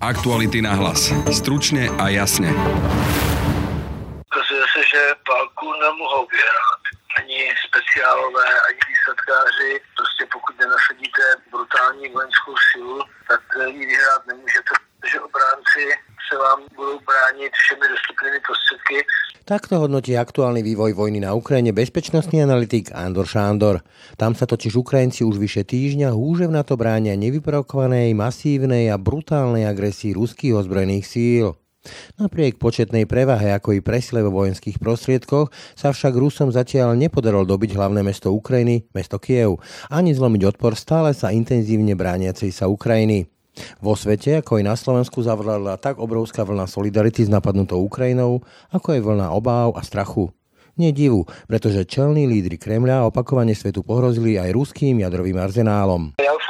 Aktuality na hlas. Stručne a jasne. Ukazuje se, že válku nemohou vyhrát ani speciálové, ani výsadkáři. Prostě pokud nenasadíte brutální vojenskou silu, tak ji vyhrát nemůžete, protože obránci se vám budou bránit všemi dostupnými prostředky. Takto hodnotí aktuálny vývoj vojny na Ukrajine bezpečnostný analytik Andor Šándor. Tam sa totiž Ukrajinci už vyše týždňa húžev na to bránia nevyprovokovanej, masívnej a brutálnej agresii ruských ozbrojených síl. Napriek početnej prevahe ako i presile vo vojenských prostriedkoch sa však Rusom zatiaľ nepodarilo dobiť hlavné mesto Ukrajiny, mesto Kiev, ani zlomiť odpor stále sa intenzívne brániacej sa Ukrajiny. Vo svete, ako aj na Slovensku, zavládla tak obrovská vlna solidarity s napadnutou Ukrajinou, ako aj vlna obáv a strachu. Nie divu, pretože čelní lídry Kremľa opakovane svetu pohrozili aj ruským jadrovým arzenálom. Ja už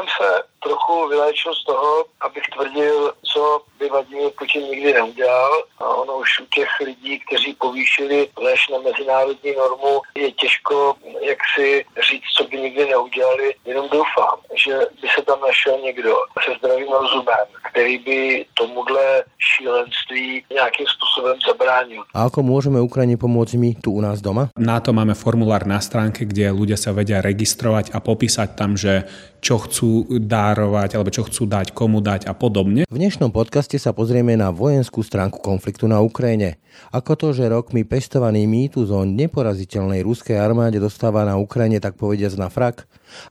trochu vylečil z toho, abych tvrdil, co by Vladimír Putin nikdy neudělal. A ono už u těch lidí, kteří povýšili lež na mezinárodní normu, je těžko jak si říct, co by nikdy neudělali. Jenom doufám, že by se tam našel někdo se zdravým rozumem, který by tomuhle šílenství nějakým způsobem zabránil. A ako môžeme Ukrajine pomôcť my tu u nás doma? Na to máme formulár na stránke, kde ľudia sa vedia registrovať a popísať tam, že čo chcú dárovať alebo čo chcú dať, komu dať a podobne. V dnešnom podcaste sa pozrieme na vojenskú stránku konfliktu na Ukrajine. Ako to, že rokmi pestovaný mýtus o neporaziteľnej ruskej armáde dostáva na Ukrajine tak povediac na frak?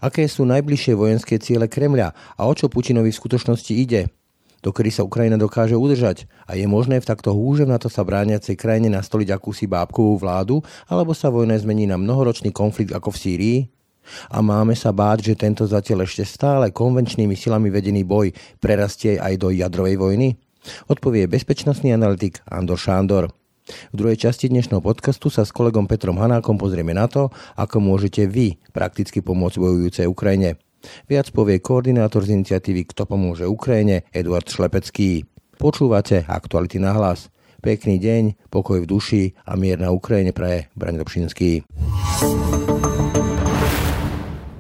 Aké sú najbližšie vojenské ciele Kremľa a o čo Putinovi v skutočnosti ide? dokedy sa Ukrajina dokáže udržať a je možné v takto húžem na to sa brániacej krajine nastoliť akúsi bábkovú vládu, alebo sa vojna zmení na mnohoročný konflikt ako v Sýrii? A máme sa báť, že tento zatiaľ ešte stále konvenčnými silami vedený boj prerastie aj do jadrovej vojny? Odpovie bezpečnostný analytik Andor Šándor. V druhej časti dnešného podcastu sa s kolegom Petrom Hanákom pozrieme na to, ako môžete vy prakticky pomôcť bojujúcej Ukrajine. Viac povie koordinátor z iniciatívy Kto pomôže Ukrajine Eduard Šlepecký. Počúvate aktuality na hlas. Pekný deň, pokoj v duši a mier na Ukrajine praje Braň Dobšinský.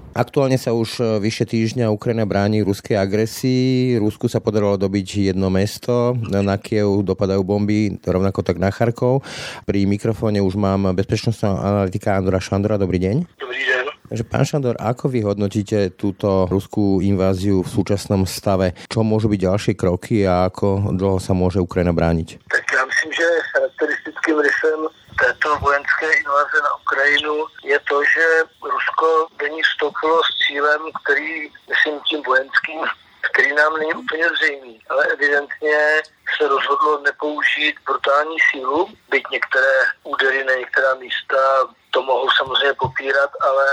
Aktuálne sa už e, vyše týždňa Ukrajina bráni ruskej agresii. Rusku sa podarilo dobiť jedno mesto. Na Kiev dopadajú bomby, rovnako tak na Charkov. Pri mikrofóne už mám bezpečnostného analytika Andora Šandora. Dobrý deň. Dobrý deň. Takže pán Šandor, ako vy hodnotíte túto ruskú inváziu v súčasnom stave? Čo môžu byť ďalšie kroky a ako dlho sa môže Ukrajina brániť? Tak ja myslím, že charakteristickým rysem této vojenské invaze na Ukrajinu je to, že Rusko do ní vstoupilo s cílem, který, myslím tím vojenským, který nám není úplně zřejmý, ale evidentně se rozhodlo nepoužít brutální sílu, byť některé údery na některá místa to mohou samozřejmě popírat, ale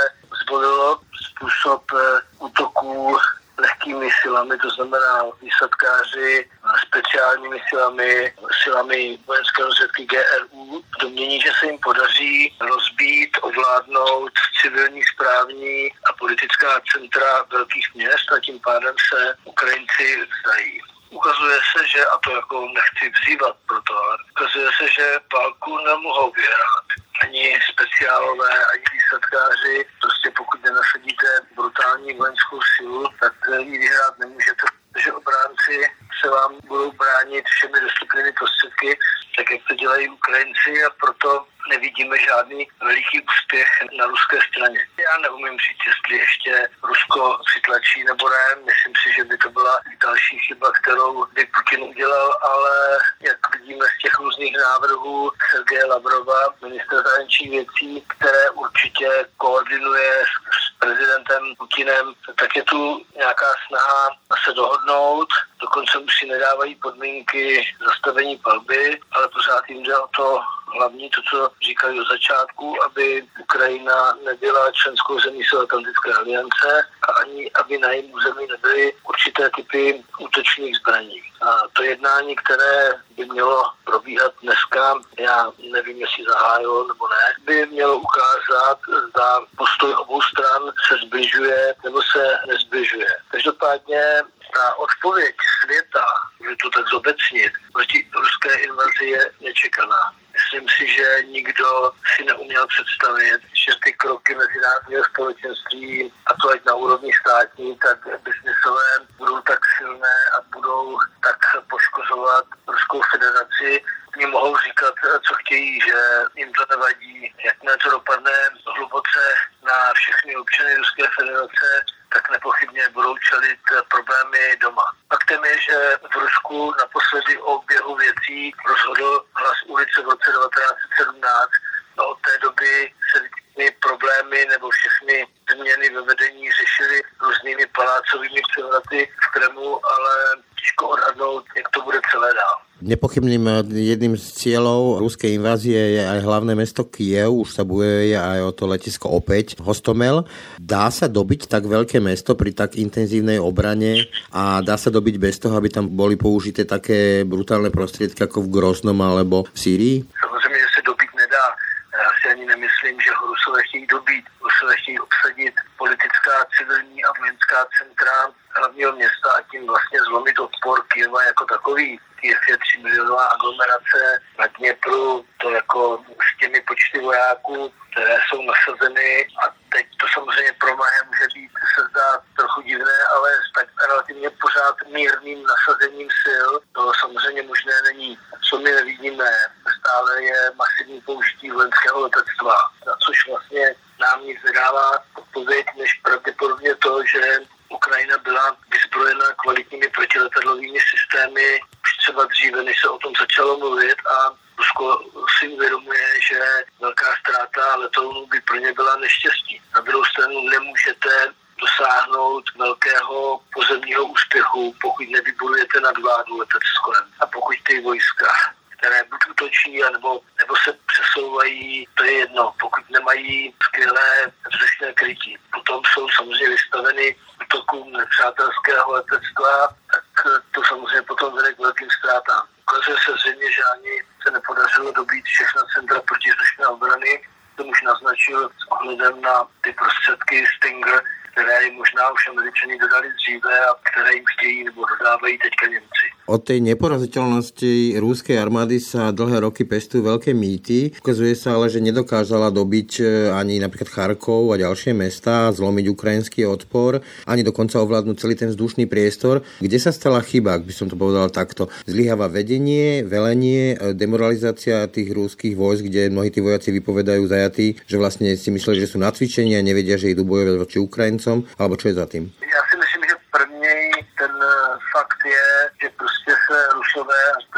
zvolilo způsob eh, útoků lehkými silami, to znamená výsadkáři, speciálními silami, silami vojenské rozvědky GRU, domění, že se jim podaří rozbít, ovládnout civilní, správní a politická centra velkých měst a tím pádem se Ukrajinci vzdají. Ukazuje se, že, a to jako nechci vzývat proto, ukazuje se, že válku nemohou vyhrát ani speciálové, ani výsadkáři. Prostě pokud nenasadíte brutální vojenskou silu, tak ji vyhrát nemůžete, protože obránci se vám budou bránit všemi dostupnými prostředky, tak jak to dělají Ukrajinci a proto nevidíme žádný veliký úspěch na ruské straně. Já neumím říct, jestli ještě Rusko přitlačí nebo ne. Myslím si, že by to byla další chyba, kterou by Putin udělal, ale jak vidíme z těch různých návrhů Sergeje Lavrova, ministra zahraničních věcí, které určitě koordinuje s prezidentem Putinem, tak je tu nějaká snaha se dohodnout. Dokonce už si nedávají podmínky zastavení palby, ale pořád jim jde o to hlavní to, co říkali od začátku, aby Ukrajina nebyla členskou zemí Severoatlantické aliance a ani aby na jejím území nebyly určité typy útočných zbraní. A to jednání, které by mělo probíhat dneska, já nevím, jestli zahájilo nebo ne, by mělo ukázat, zda postoj obou stran se zbližuje nebo se nezbližuje. Každopádně ta odpověď světa, můžu to tak zobecnit, proti ruské invazi je nečekaná. Myslím si, že nikdo si neuměl představit, že ty kroky mezinárodního společenství, a to ať na úrovni státní, tak biznisové, budou tak silné a budou tak poškozovat Ruskou federaci, oni mohou říkat, co chtějí, že jim to nevadí. Jakmile to dopadne hluboce na všechny občany Ruské federace, tak nepochybně budou čelit problémy doma. Faktem je, že v Rusku naposledy o oběhu věcí rozhodl hlas ulice v roce 1917. A od té doby se všechny problémy nebo všechny změny ve vedení řešily různými palácovými převraty v Kremlu, ale těžko odhadnout, jak to bude celé dál. Nepochybným jedným z cieľov ruskej invázie je aj hlavné mesto Kiev, už sa bojuje aj o to letisko opäť, Hostomel. Dá sa dobiť tak veľké mesto pri tak intenzívnej obrane a dá sa dobiť bez toho, aby tam boli použité také brutálne prostriedky ako v Groznom alebo v Sýrii? Samozrejme, že sa dobiť nedá. Já si ani nemyslím, že ho Rusové chtějí dobít. Rusové chtějí obsadit politická, civilní a vojenská centra hlavního města a tím vlastně zlomit odpor Kyjeva jako takový. Kyjev je 3 milionová aglomerace na Dněpru, to jako s těmi počty vojáků, které jsou nasazeny a teď to samozřejmě pro mnohé může být, se zdá trochu divné, ale s tak relativně pořád mírným nasazením sil to samozřejmě možné není. Co my nevidíme, stále je masivní použití vojenského letectva, což vlastně nám nic nedává odpověď, než pravděpodobně to, že Ukrajina byla vyzbrojena kvalitními protiletadlovými systémy už třeba dříve, než se o tom začalo mluvit a Rusko si uvědomuje, že velká ztráta letounů by pro ně byla neštěstí. Na druhou stranu nemůžete dosáhnout velkého pozemního úspěchu, pokud nevybudujete nadvládu letectvem a pokud ty vojska které buď útočí, nebo, nebo se přesouvají, to je jedno, pokud nemají skvělé vzdušné krytí. Potom jsou samozřejmě vystaveny útokům nepřátelského letectva, tak to samozřejmě potom vede k velkým ztrátám. Ukazuje se zřejmě, že ani se nepodařilo dobít všechna centra protizdušné obrany, to už naznačil s ohledem na ty prostředky Stinger, které možná už američani dodali dříve a které jim chtějí nebo dodávají teďka Němci. Od tej neporaziteľnosti rúskej armády sa dlhé roky pestujú veľké mýty. Ukazuje sa ale, že nedokázala dobiť e, ani napríklad Charkov a ďalšie mesta, zlomiť ukrajinský odpor, ani dokonca ovládnuť celý ten vzdušný priestor. Kde sa stala chyba, ak by som to povedal takto? Zlyháva vedenie, velenie, e, demoralizácia tých rúských vojsk, kde mnohí tí vojaci vypovedajú zajatí, že vlastne si mysleli, že sú na cvičení a nevedia, že idú bojovať voči Ukrajincom, alebo čo je za tým? Ja si myslím, že první ten e, fakt je, že prostě se Rusové,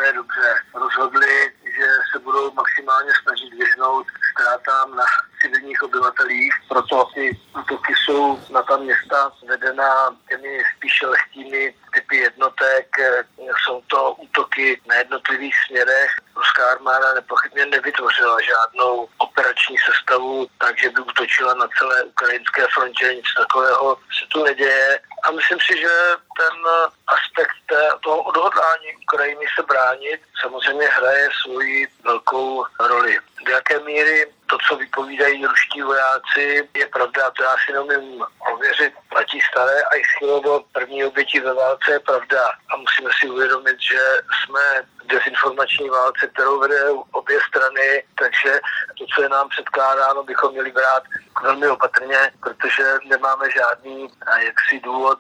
je dobře, rozhodli, že se budou maximálně snažit vyhnout ztrátám na civilních obyvatelích, proto ty útoky jsou na ta města vedena těmi spíše lehkými typy jednotek, jsou to útoky na jednotlivých směrech. Ruská armáda nepochybně nevytvořila žádnou operační sestavu, takže by útočila na celé ukrajinské frontě, nic takového se tu neděje. A myslím si, že ten aspekt toho odhodlání Ukrajiny se bránit samozřejmě hraje svoji velkou roli. Do jaké míry to, co vypovídají ruští vojáci, je pravda, to já si neumím ověřit. Platí staré a Ischilo první oběti ve válce je pravda. A musíme si uvědomit, že jsme v dezinformační válce, kterou vede obě strany, takže to, co je nám předkládáno, bychom měli brát velmi opatrně, protože nemáme žádný jaksi důvod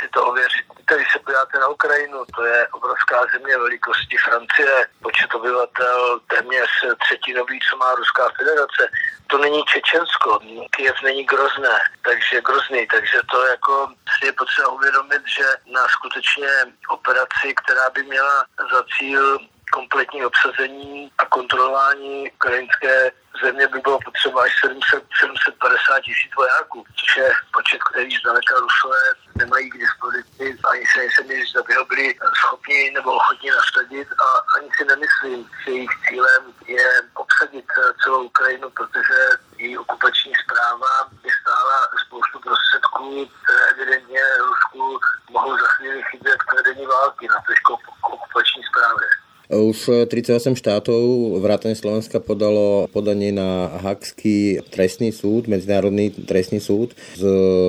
si to ověřit. Když se podíváte na Ukrajinu, to je obrovská země velikosti Francie, počet obyvatel téměř třetinový, co má Ruská federace. To není Čečensko, Kiev není grozné, takže grozný, takže to jako si je potřeba uvědomit, že na skutečně operaci, která by měla za cíl kompletní obsazení a kontrolování ukrajinské země by bylo potřeba až 700, 750 tisíc vojáků, což je počet, který zdaleka Rusové nemají k dispozici. Ani se nejsem že by ho byli schopni nebo ochotni nasadit a ani si nemyslím, že jejich cílem je obsadit celou Ukrajinu, protože její okupační zpráva by stála spoustu prostředků, které evidentně Rusku mohou za chvíli chybět k vedení války na té okupační zprávě. Už 38 štátov vrátane Slovenska podalo podanie na Hakský trestný súd, Medzinárodný trestný súd z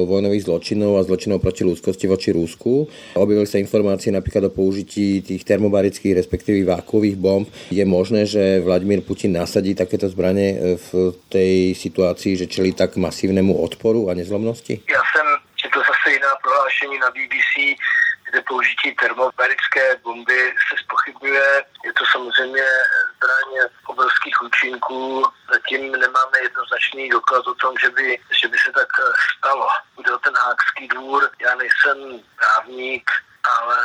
vojnových zločinov a zločinov proti ľudskosti voči Rúsku. Objavili sa informácie napríklad o použití tých termobarických, respektíve vákových bomb. Je možné, že Vladimír Putin nasadí takéto zbranie v tej situácii, že čelí tak masívnemu odporu a nezlomnosti? Ja som četl zase jiná prohlášení na BBC, kde použití termobarické bomby se spochybňuje. Je to samozřejmě zbraň obrovských účinků. Zatím nemáme jednoznačný doklad o tom, že by, že by se tak stalo. O ten hákský dvůr. Já nejsem právník, ale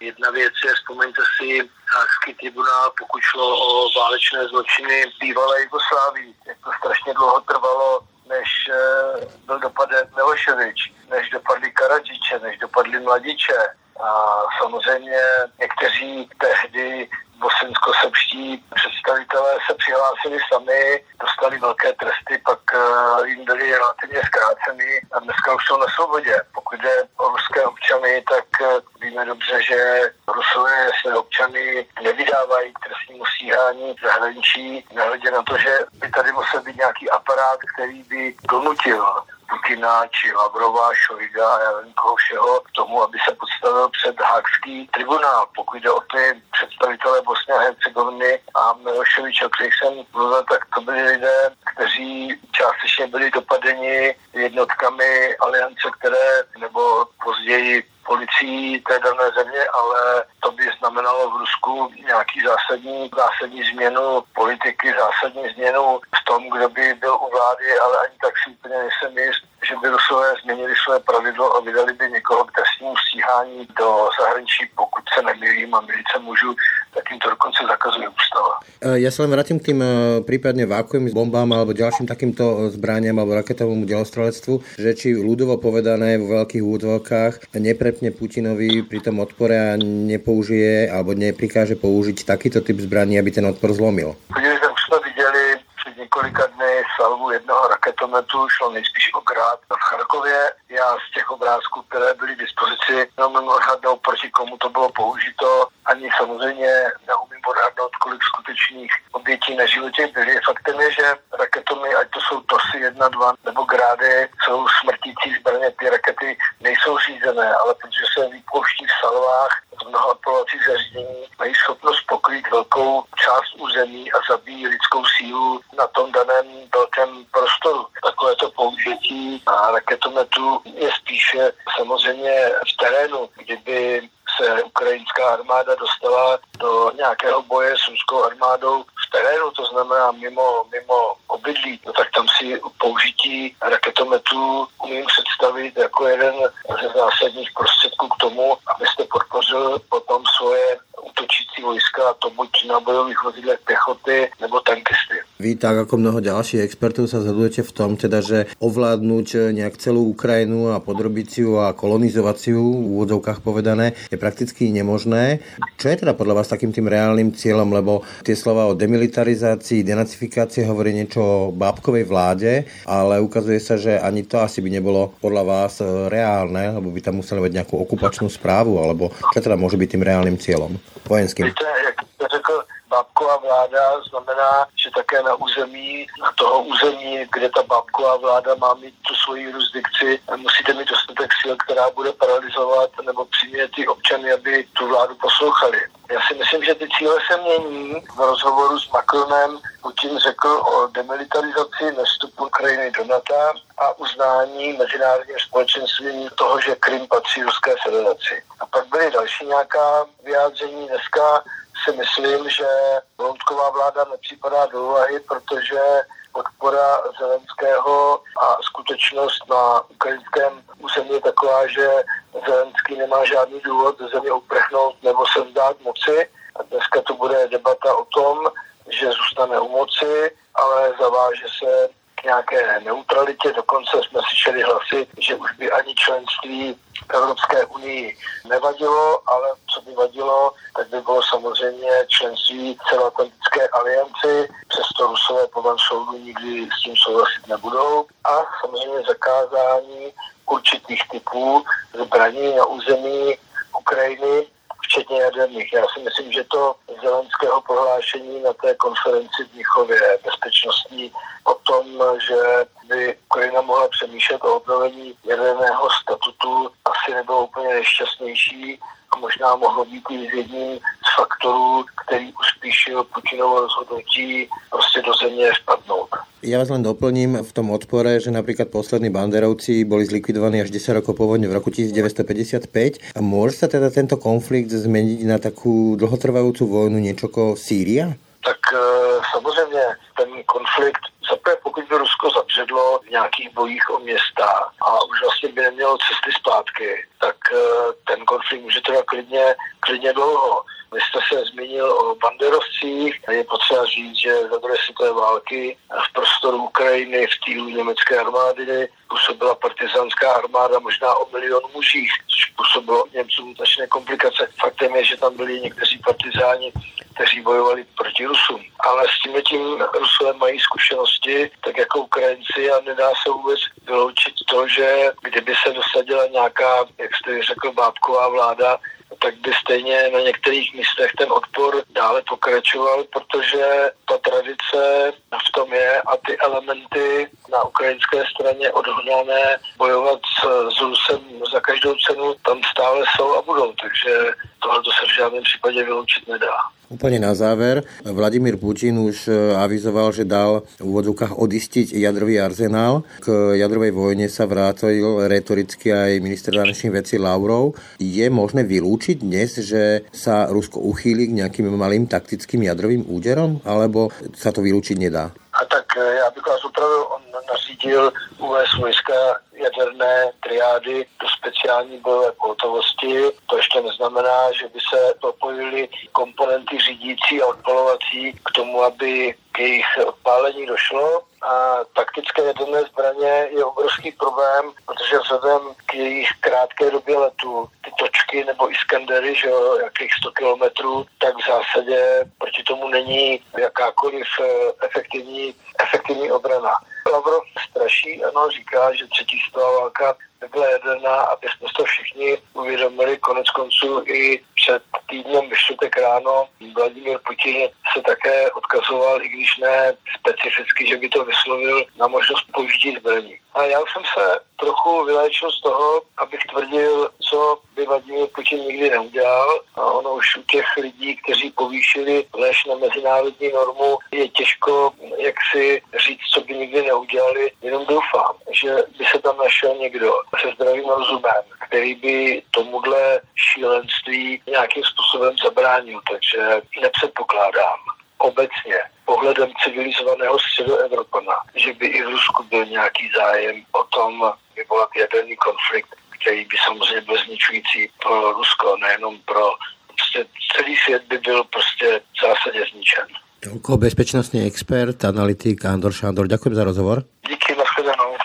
jedna věc je, vzpomeňte si, Hákský tribunál, pokud šlo o válečné zločiny bývalé Jugoslávii, jak to strašně dlouho trvalo, než eh, byl dopaden Miloševič, než dopadli Karadžiče, než dopadli Mladiče, a samozřejmě někteří tehdy bosensko-srbští představitelé se přihlásili sami, dostali velké tresty, pak eh, jim byly relativně zkráceny a dneska už jsou na svobodě. Pokud jde o ruské občany, tak eh, víme dobře, že Rusové své občany nevydávají k trestnímu stíhání v zahraničí, nehledě na to, že by tady musel být nějaký aparát, který by donutil Putina či Lavrova, Šojga a já nevím koho všeho k tomu, aby se podstavil před Hákský tribunál. Pokud jde o ty představitele Bosny a Hercegoviny a Miloševič, o kterých jsem mluvil, tak to byli lidé, kteří částečně byli dopadeni jednotkami aliance, které nebo později policií té dané země, ale to by znamenalo v Rusku nějaký zásadní, zásadní změnu politiky, zásadní změnu v tom, kdo by byl u vlády, ale ani tak si úplně nejsem jist, že by Rusové změnili své pravidlo a vydali by někoho k trestnímu stíhání do zahraničí, pokud se nemýlím a mýlit se můžu, tak jim to dokonce zakazuje ústava. E, ja sa len vrátim k tým e, prípadne vákuovým bombám alebo ďalším takýmto e, zbraniam alebo raketovému delostrelectvu, že či ľudovo povedané vo veľkých údvoľkách neprepne Putinovi pri tom odpore a nepoužije alebo neprikáže použiť takýto typ zbraní, aby ten odpor zlomil. Už sme videli před několika dny salvu jednoho raketometu, šlo nejspíš o grát v Charkově. Já z těch obrázků, které byly k dispozici, odhadnout, proti komu to bylo použito. Ani samozřejmě neumím odhadnout, kolik skutečných obětí na životě byly. Faktem je, že raketomy, ať to jsou TOSy 1, 2 nebo grády, jsou smrtící zbraně. Ty rakety nejsou řízené, ale protože se vypouští v salvách, v mnoha odpolovacích zařízení, mají schopnost pokrýt velkou část území a zabíjí lidskou sílu na tom daném velkém prostoru. Takovéto použití a raketometu je spíše samozřejmě v terénu, kdyby se ukrajinská armáda dostala do nějakého boje s ruskou armádou v terénu, to znamená mimo, mimo obydlí, no tak tam si použití raketometů umím představit jako jeden ze zásadních prostředků k tomu, abyste podpořil potom svoje útočící vojska, to buď na bojových vozidlech pechoty nebo tankisty. Vy, tak ako mnoho ďalších expertov, sa zhodujete v tom, teda, že ovládnuť nejak celú Ukrajinu a podrobiť si ju a kolonizovať si ju, v úvodzovkách povedané, je prakticky nemožné. Čo je teda podľa vás takým tým reálnym cieľom, lebo tie slova o demilitarizácii, denacifikácii hovorí niečo o bábkovej vláde, ale ukazuje sa, že ani to asi by nebolo podľa vás e, reálne, lebo by tam museli mať nejakú okupačnú správu, alebo čo teda môže byť tým reálnym cieľom vojenským? Bábková vláda znamená, že také na území, na toho území, kde ta bábková vláda má mít tu svoji jurisdikci, musíte mít dostatek sil, která bude paralizovat nebo přimět ty občany, aby tu vládu poslouchali. Já si myslím, že ty cíle se mění. V rozhovoru s Macronem Putin řekl o demilitarizaci nestupu Ukrajiny do NATO a uznání mezinárodním společenstvím toho, že Krym patří Ruské federaci. A pak byly další nějaká vyjádření. Dneska si myslím, že Loutková vláda nepřipadá do úvahy, protože podpora Zelenského a skutečnost na ukrajinském území je taková, že Zelenský nemá žádný důvod země uprchnout nebo se vzdát moci. A dneska to bude debata o tom, že zůstane u moci, ale zaváže se nějaké neutralitě. Dokonce jsme slyšeli hlasy, že už by ani členství Evropské unii nevadilo, ale co by vadilo, tak by bylo samozřejmě členství celoatlantické alianci, přesto Rusové po mém soudu nikdy s tím souhlasit nebudou. A samozřejmě zakázání určitých typů zbraní na území Ukrajiny, včetně jaderných. Já si myslím, že to zelenského prohlášení na té konferenci v Mnichově bezpečnostní o tom, že by Ukrajina mohla přemýšlet o obnovení jaderného statutu, asi nebylo úplně nejšťastnější a možná mohlo být i jedním z faktorů, který uspíšil Putinovo rozhodnutí prostě do země vpadnout. Ja vás len doplním v tom odpore, že napríklad poslední banderovci boli zlikvidovaní až 10 rokov po vojne v roku 1955. A môže sa teda tento konflikt zmeniť na takú dlhotrvajúcu vojnu niečo ako Sýria? E, samozřejmě ten konflikt zaprvé pokud by Rusko zabředlo v nějakých bojích o města a už vlastně by nemělo cesty zpátky, tak e, ten konflikt může trvat klidně, klidně dlouho. Vy jste se zmínil o banderovcích. Je potřeba říct, že za druhé světové války v prostoru Ukrajiny v týlu německé armády působila partizánská armáda možná o milion mužích, což působilo Němcům značné komplikace. Faktem je, že tam byli někteří partizáni, kteří bojovali proti Rusům. Ale s tím tím Rusové mají zkušenosti, tak jako Ukrajinci a nedá se vůbec vyloučit to, že kdyby se dosadila nějaká, jak jste řekl, bábková vláda, tak by stejně na některých místech ten odpor dále pokračoval, protože ta tradice v tom je a ty elementy na ukrajinské straně odhodlané bojovat s, s za každou cenu tam stále jsou a budou, takže to se v žádném případě vyloučit nedá. Úplne na záver, Vladimír Putin už e, avizoval, že dal v úvodzovkách odistiť jadrový arzenál. K jadrovej vojne sa vrátil retoricky aj minister zahraničných vecí Lavrov. Je možné vylúčiť dnes, že sa Rusko uchýli k nejakým malým taktickým jadrovým úderom, alebo sa to vylúčiť nedá? A tak e, já bych vás opravdu, on nařídil uvést vojska jaderné triády do speciální bojové pohotovosti. To ještě neznamená, že by se propojily komponenty řídící a odpalovací k tomu, aby k jejich odpálení došlo. A taktické jaderné zbraně je obrovský problém, protože vzhledem k jejich krátké době letu, ty točky nebo Iskandery, že jo, jakých 100 kilometrů, tak v zásadě proti tomu není jakákoliv eh, efektivní, efektivní obrana. Lavrov straší, ano, říká, že třetí světová válka byla jaderná, aby jsme to všichni uvědomili. Konec konců i před týdnem ve čtvrtek ráno Vladimír Putin se také odkazoval, i když ne specificky, že by to vyslovil na možnost použití zbraní. A já jsem se trochu vyléčil z toho, abych tvrdil, co by Vladimír Putin nikdy neudělal. A ono už u těch lidí, kteří povýšili lež na mezinárodní normu, je těžko jak si říct, co by nikdy neudělali. Jenom doufám, že by se tam našel někdo se zdravým rozumem, který by tomuhle šílenství nějakým způsobem zabránil. Takže nepředpokládám obecně pohledem civilizovaného středoevropana, že by i v Rusku byl nějaký zájem o tom vyvolat jaderný konflikt, který by samozřejmě byl zničující pro Rusko, nejenom pro prostě celý svět by byl prostě v zásadě zničen. Toľko bezpečnostný expert, analytik Andor Šandor. Ďakujem za rozhovor. Díky, nashledanou.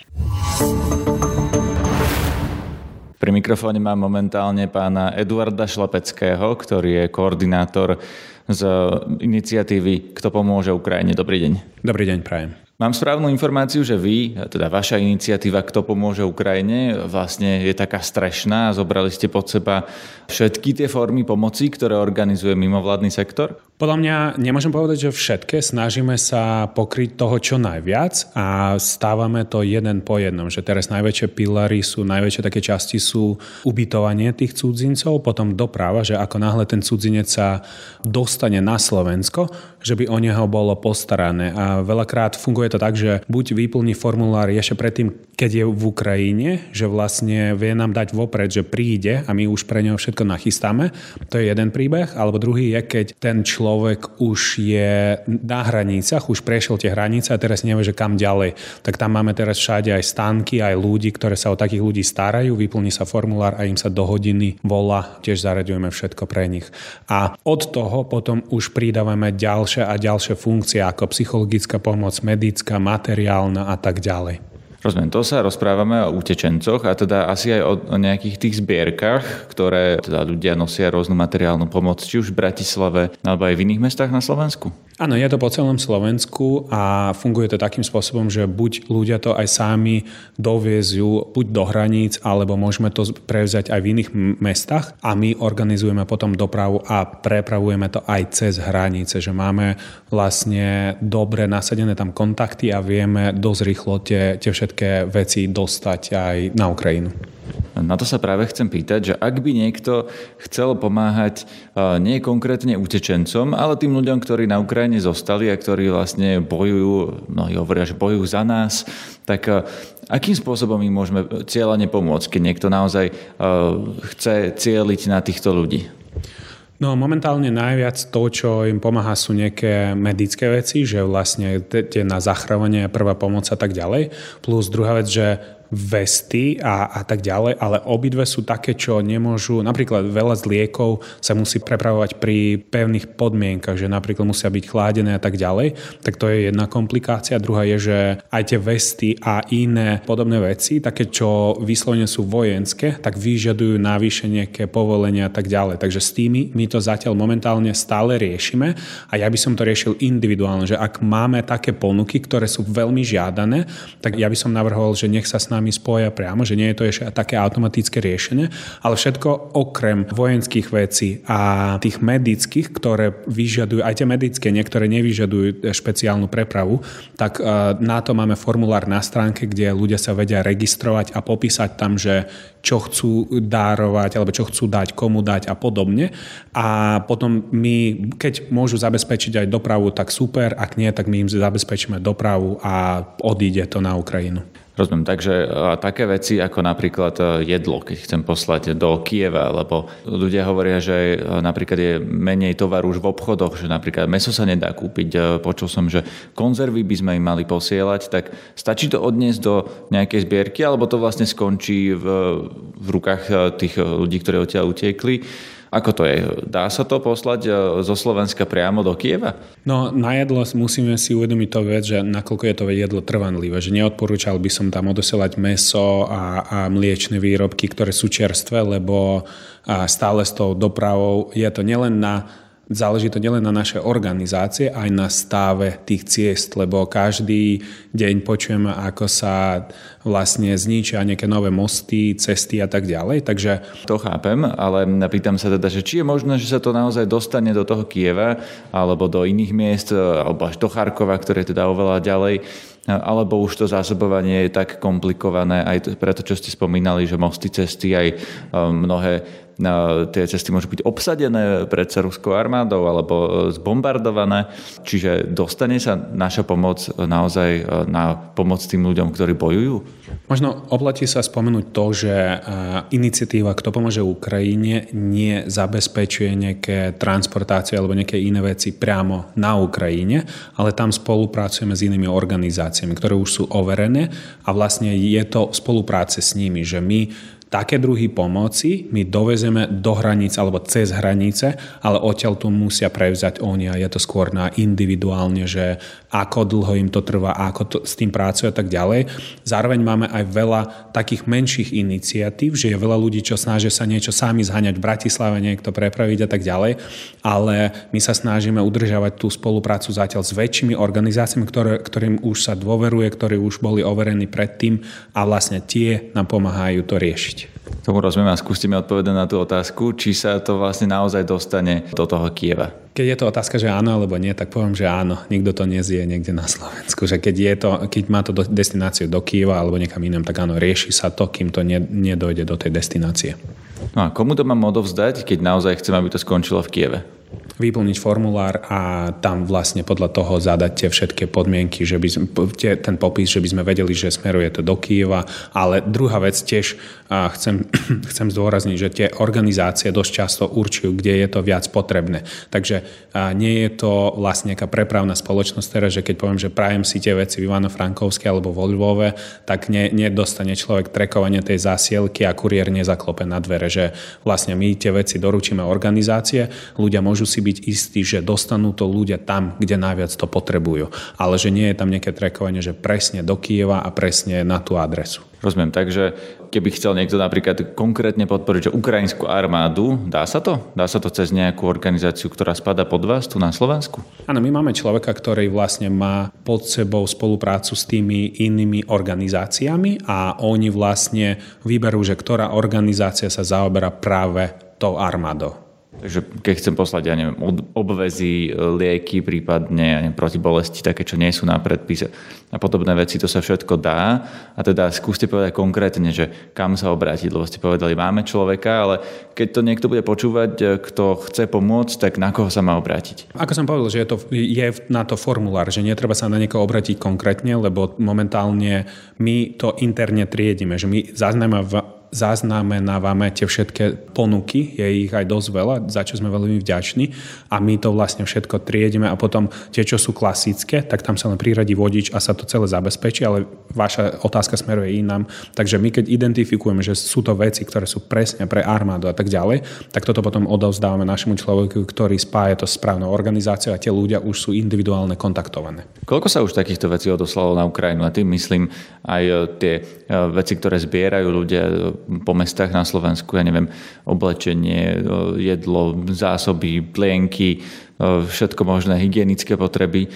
Pri mikrofóne mám momentálne pána Eduarda Šlapeckého, ktorý je koordinátor z iniciatívy Kto pomôže Ukrajine. Dobrý deň. Dobrý deň, prajem. Mám správnu informáciu, že vy, teda vaša iniciatíva Kto pomôže Ukrajine, vlastne je taká strešná a zobrali ste pod seba všetky tie formy pomoci, ktoré organizuje mimovládny sektor? Podľa mňa nemôžem povedať, že všetké. Snažíme sa pokryť toho čo najviac a stávame to jeden po jednom. Že teraz najväčšie pilary sú, najväčšie také časti sú ubytovanie tých cudzincov, potom doprava, že ako náhle ten cudzinec sa dostane na Slovensko, že by o neho bolo postarané. A veľakrát funguje to tak, že buď vyplní formulár ešte predtým, keď je v Ukrajine, že vlastne vie nám dať vopred, že príde a my už pre neho všetko nachystáme. To je jeden príbeh. Alebo druhý je, keď ten človek človek už je na hranicách, už prešiel tie hranice a teraz nevie, že kam ďalej. Tak tam máme teraz všade aj stánky, aj ľudí, ktoré sa o takých ľudí starajú, vyplní sa formulár a im sa do hodiny volá, tiež zaraďujeme všetko pre nich. A od toho potom už pridávame ďalšie a ďalšie funkcie ako psychologická pomoc, medická, materiálna a tak ďalej. Rozumiem, to sa rozprávame o utečencoch a teda asi aj o, o nejakých tých zbierkach, ktoré teda ľudia nosia rôznu materiálnu pomoc, či už v Bratislave alebo aj v iných mestách na Slovensku. Áno, je to po celom Slovensku a funguje to takým spôsobom, že buď ľudia to aj sami doviezú buď do hraníc, alebo môžeme to prevzať aj v iných mestách a my organizujeme potom dopravu a prepravujeme to aj cez hranice, že máme vlastne dobre nasadené tam kontakty a vieme dosť rýchlo tie, tie všetké veci dostať aj na Ukrajinu. Na to sa práve chcem pýtať, že ak by niekto chcel pomáhať nie konkrétne utečencom, ale tým ľuďom, ktorí na Ukrajine zostali a ktorí vlastne bojujú, mnohí hovoria, že bojujú za nás, tak akým spôsobom im môžeme cieľane pomôcť, keď niekto naozaj chce cieliť na týchto ľudí? No momentálne najviac to, čo im pomáha sú nejaké medické veci, že vlastne tie na zachrávanie, prvá pomoc a tak ďalej. Plus druhá vec, že vesty a, a tak ďalej, ale obidve sú také, čo nemôžu, napríklad veľa z liekov sa musí prepravovať pri pevných podmienkach, že napríklad musia byť chladené a tak ďalej, tak to je jedna komplikácia. Druhá je, že aj tie vesty a iné podobné veci, také, čo vyslovene sú vojenské, tak vyžadujú navyše nejaké povolenia a tak ďalej. Takže s tými my to zatiaľ momentálne stále riešime a ja by som to riešil individuálne, že ak máme také ponuky, ktoré sú veľmi žiadané, tak ja by som navrhoval, že nech sa s nami spoja priamo, že nie je to ešte také automatické riešenie, ale všetko okrem vojenských vecí a tých medických, ktoré vyžadujú, aj tie medické, niektoré nevyžadujú špeciálnu prepravu, tak e, na to máme formulár na stránke, kde ľudia sa vedia registrovať a popísať tam, že čo chcú dárovať alebo čo chcú dať, komu dať a podobne. A potom my, keď môžu zabezpečiť aj dopravu, tak super, ak nie, tak my im zabezpečíme dopravu a odíde to na Ukrajinu. Rozumiem, takže také veci ako napríklad e, jedlo, keď chcem poslať do Kieva, lebo ľudia hovoria, že e, napríklad je menej tovaru už v obchodoch, že napríklad meso sa nedá kúpiť. E, počul som, že konzervy by sme im mali posielať, tak stačí to odniesť do nejakej zbierky, alebo to vlastne skončí v, v rukách tých ľudí, ktorí odtiaľ utiekli ako to je? Dá sa to poslať e, zo Slovenska priamo do Kieva? No na jedlo musíme si uvedomiť to vec, že nakoľko je to jedlo trvanlivé, že neodporúčal by som tam odosielať meso a, a mliečne výrobky, ktoré sú čerstvé, lebo stále s tou dopravou je to nielen na Záleží to nielen na našej organizácie, aj na stave tých ciest, lebo každý deň počujeme, ako sa vlastne zničia nejaké nové mosty, cesty a tak ďalej. Takže... To chápem, ale pýtam sa teda, že či je možné, že sa to naozaj dostane do toho Kieva alebo do iných miest, alebo až do Charkova, ktoré je teda oveľa ďalej, alebo už to zásobovanie je tak komplikované, aj preto, čo ste spomínali, že mosty, cesty, aj um, mnohé tie cesty môžu byť obsadené pred ruskou armádou alebo e, zbombardované. Čiže dostane sa naša pomoc naozaj e, na pomoc tým ľuďom, ktorí bojujú? Možno oplatí sa spomenúť to, že e, iniciatíva Kto pomôže Ukrajine nie zabezpečuje nejaké transportácie alebo nejaké iné veci priamo na Ukrajine, ale tam spolupracujeme s inými organizáciami, ktoré už sú overené a vlastne je to spolupráce s nimi, že my Také druhy pomoci my dovezeme do hranice alebo cez hranice, ale odtiaľ tu musia prevzať oni a je to skôr na individuálne, že ako dlho im to trvá, ako to, s tým pracujú a tak ďalej. Zároveň máme aj veľa takých menších iniciatív, že je veľa ľudí, čo snažia sa niečo sami zhaňať v Bratislave, niekto prepraviť a tak ďalej, ale my sa snažíme udržiavať tú spoluprácu zatiaľ s väčšími organizáciami, ktoré, ktorým už sa dôveruje, ktorí už boli overení predtým a vlastne tie nám pomáhajú to riešiť. Tomu rozumiem a skúste mi odpovedať na tú otázku, či sa to vlastne naozaj dostane do toho Kieva. Keď je to otázka, že áno alebo nie, tak poviem, že áno. Nikto to nezie niekde na Slovensku. Že keď, je to, keď má to destináciu do Kieva alebo niekam inám, tak áno, rieši sa to, kým to nedojde do tej destinácie. No a komu to mám odovzdať, keď naozaj chcem, aby to skončilo v Kieve? Vyplniť formulár a tam vlastne podľa toho zadať tie všetky podmienky, že by sme, ten popis, že by sme vedeli, že smeruje to do Kieva. Ale druhá vec tiež chcem, chcem zdôrazniť, že tie organizácie dosť často určujú, kde je to viac potrebné. Takže nie je to vlastne nejaká prepravná spoločnosť teraz, že keď poviem, že prajem si tie veci v Ivano-Frankovske alebo vo Lvove, tak ne, nedostane človek trekovanie tej zásielky a kuriér nezaklope na dvere, že vlastne my tie veci doručíme organizácie, ľudia môžu si byť byť istí, že dostanú to ľudia tam, kde najviac to potrebujú. Ale že nie je tam nejaké trekovanie, že presne do Kieva a presne na tú adresu. Rozumiem, takže keby chcel niekto napríklad konkrétne podporiť že ukrajinskú armádu, dá sa to? Dá sa to cez nejakú organizáciu, ktorá spada pod vás tu na Slovensku? Áno, my máme človeka, ktorý vlastne má pod sebou spoluprácu s tými inými organizáciami a oni vlastne vyberú, že ktorá organizácia sa zaoberá práve tou armádou. Takže keď chcem poslať, ja neviem, obvezy, lieky, prípadne ja neviem, proti bolesti, také, čo nie sú na predpise a podobné veci, to sa všetko dá. A teda skúste povedať konkrétne, že kam sa obrátiť, lebo ste povedali, máme človeka, ale keď to niekto bude počúvať, kto chce pomôcť, tak na koho sa má obrátiť? Ako som povedal, že je, to, je na to formulár, že netreba sa na niekoho obrátiť konkrétne, lebo momentálne my to interne triedime, že my zaznamená zaznamenávame tie všetky ponuky, je ich aj dosť veľa, za čo sme veľmi vďační a my to vlastne všetko triedime a potom tie, čo sú klasické, tak tam sa len priradí vodič a sa to celé zabezpečí, ale vaša otázka smeruje inám. Takže my keď identifikujeme, že sú to veci, ktoré sú presne pre armádu a tak ďalej, tak toto potom odovzdávame našemu človeku, ktorý spája to s správnou organizáciou a tie ľudia už sú individuálne kontaktované. Koľko sa už takýchto vecí odoslalo na Ukrajinu? A tým myslím aj tie e, veci, ktoré zbierajú ľudia po mestách na Slovensku, ja neviem, oblečenie, jedlo, zásoby, plienky, všetko možné hygienické potreby.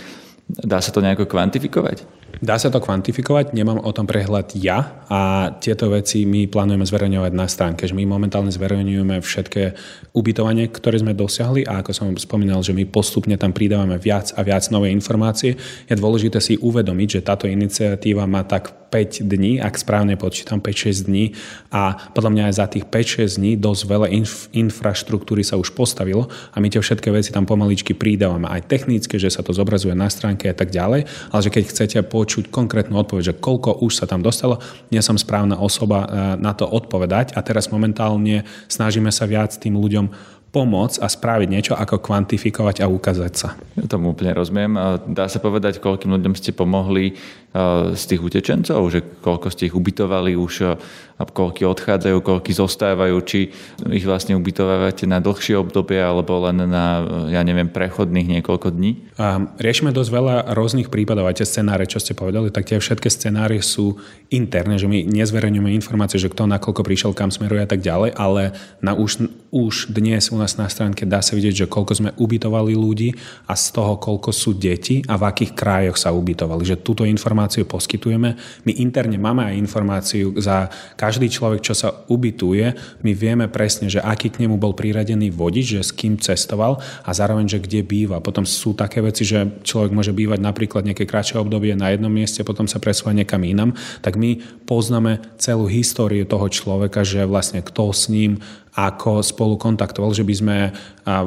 Dá sa to nejako kvantifikovať? Dá sa to kvantifikovať, nemám o tom prehľad ja a tieto veci my plánujeme zverejňovať na stránke. Že my momentálne zverejňujeme všetké ubytovanie, ktoré sme dosiahli a ako som spomínal, že my postupne tam pridávame viac a viac nové informácie. Je dôležité si uvedomiť, že táto iniciatíva má tak 5 dní, ak správne počítam, 5-6 dní a podľa mňa aj za tých 5-6 dní dosť veľa inf- infraštruktúry sa už postavilo a my tie všetky veci tam pomaličky pridávame. Aj technické, že sa to zobrazuje na stránke a tak ďalej, ale že keď chcete počuť konkrétnu odpoveď, že koľko už sa tam dostalo, nie som správna osoba e, na to odpovedať a teraz momentálne snažíme sa viac tým ľuďom pomôcť a spraviť niečo, ako kvantifikovať a ukázať sa. Ja tomu úplne rozumiem. Dá sa povedať, koľkým ľuďom ste pomohli z tých utečencov, že koľko ste ich ubytovali už a koľky odchádzajú, koľky zostávajú, či ich vlastne ubytovávate na dlhšie obdobie alebo len na, ja neviem, prechodných niekoľko dní? A riešime dosť veľa rôznych prípadov, aj tie scenáre, čo ste povedali, tak tie všetky scenáre sú interné, že my nezverejňujeme informácie, že kto nakoľko prišiel, kam smeruje a tak ďalej, ale na už, už dnes u nás na stránke dá sa vidieť, že koľko sme ubytovali ľudí a z toho, koľko sú deti a v akých krájoch sa ubytovali. Že túto informáciu poskytujeme. My interne máme aj informáciu za každý človek, čo sa ubytuje, my vieme presne, že aký k nemu bol priradený vodič, že s kým cestoval a zároveň, že kde býva. Potom sú také veci, že človek môže bývať napríklad nejaké kratšie obdobie na jednom mieste, potom sa presúva niekam inam, tak my poznáme celú históriu toho človeka, že vlastne kto s ním ako spolu kontaktoval, že by sme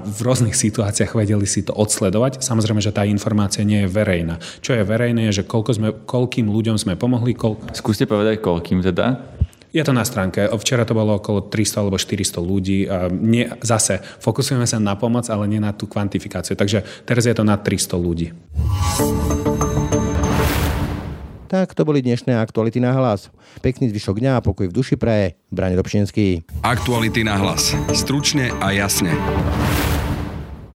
v rôznych situáciách vedeli si to odsledovať. Samozrejme, že tá informácia nie je verejná. Čo je verejné, je, že koľko sme, koľkým ľuďom sme pomohli. Koľko... Skúste povedať, koľkým teda? Je to na stránke. Včera to bolo okolo 300 alebo 400 ľudí. Nie, zase, fokusujeme sa na pomoc, ale nie na tú kvantifikáciu. Takže teraz je to na 300 ľudí. Tak to boli dnešné aktuality na hlas. Pekný zvyšok dňa a pokoj v duši praje. Brane Dobšinský. Aktuality na hlas. Stručne a jasne.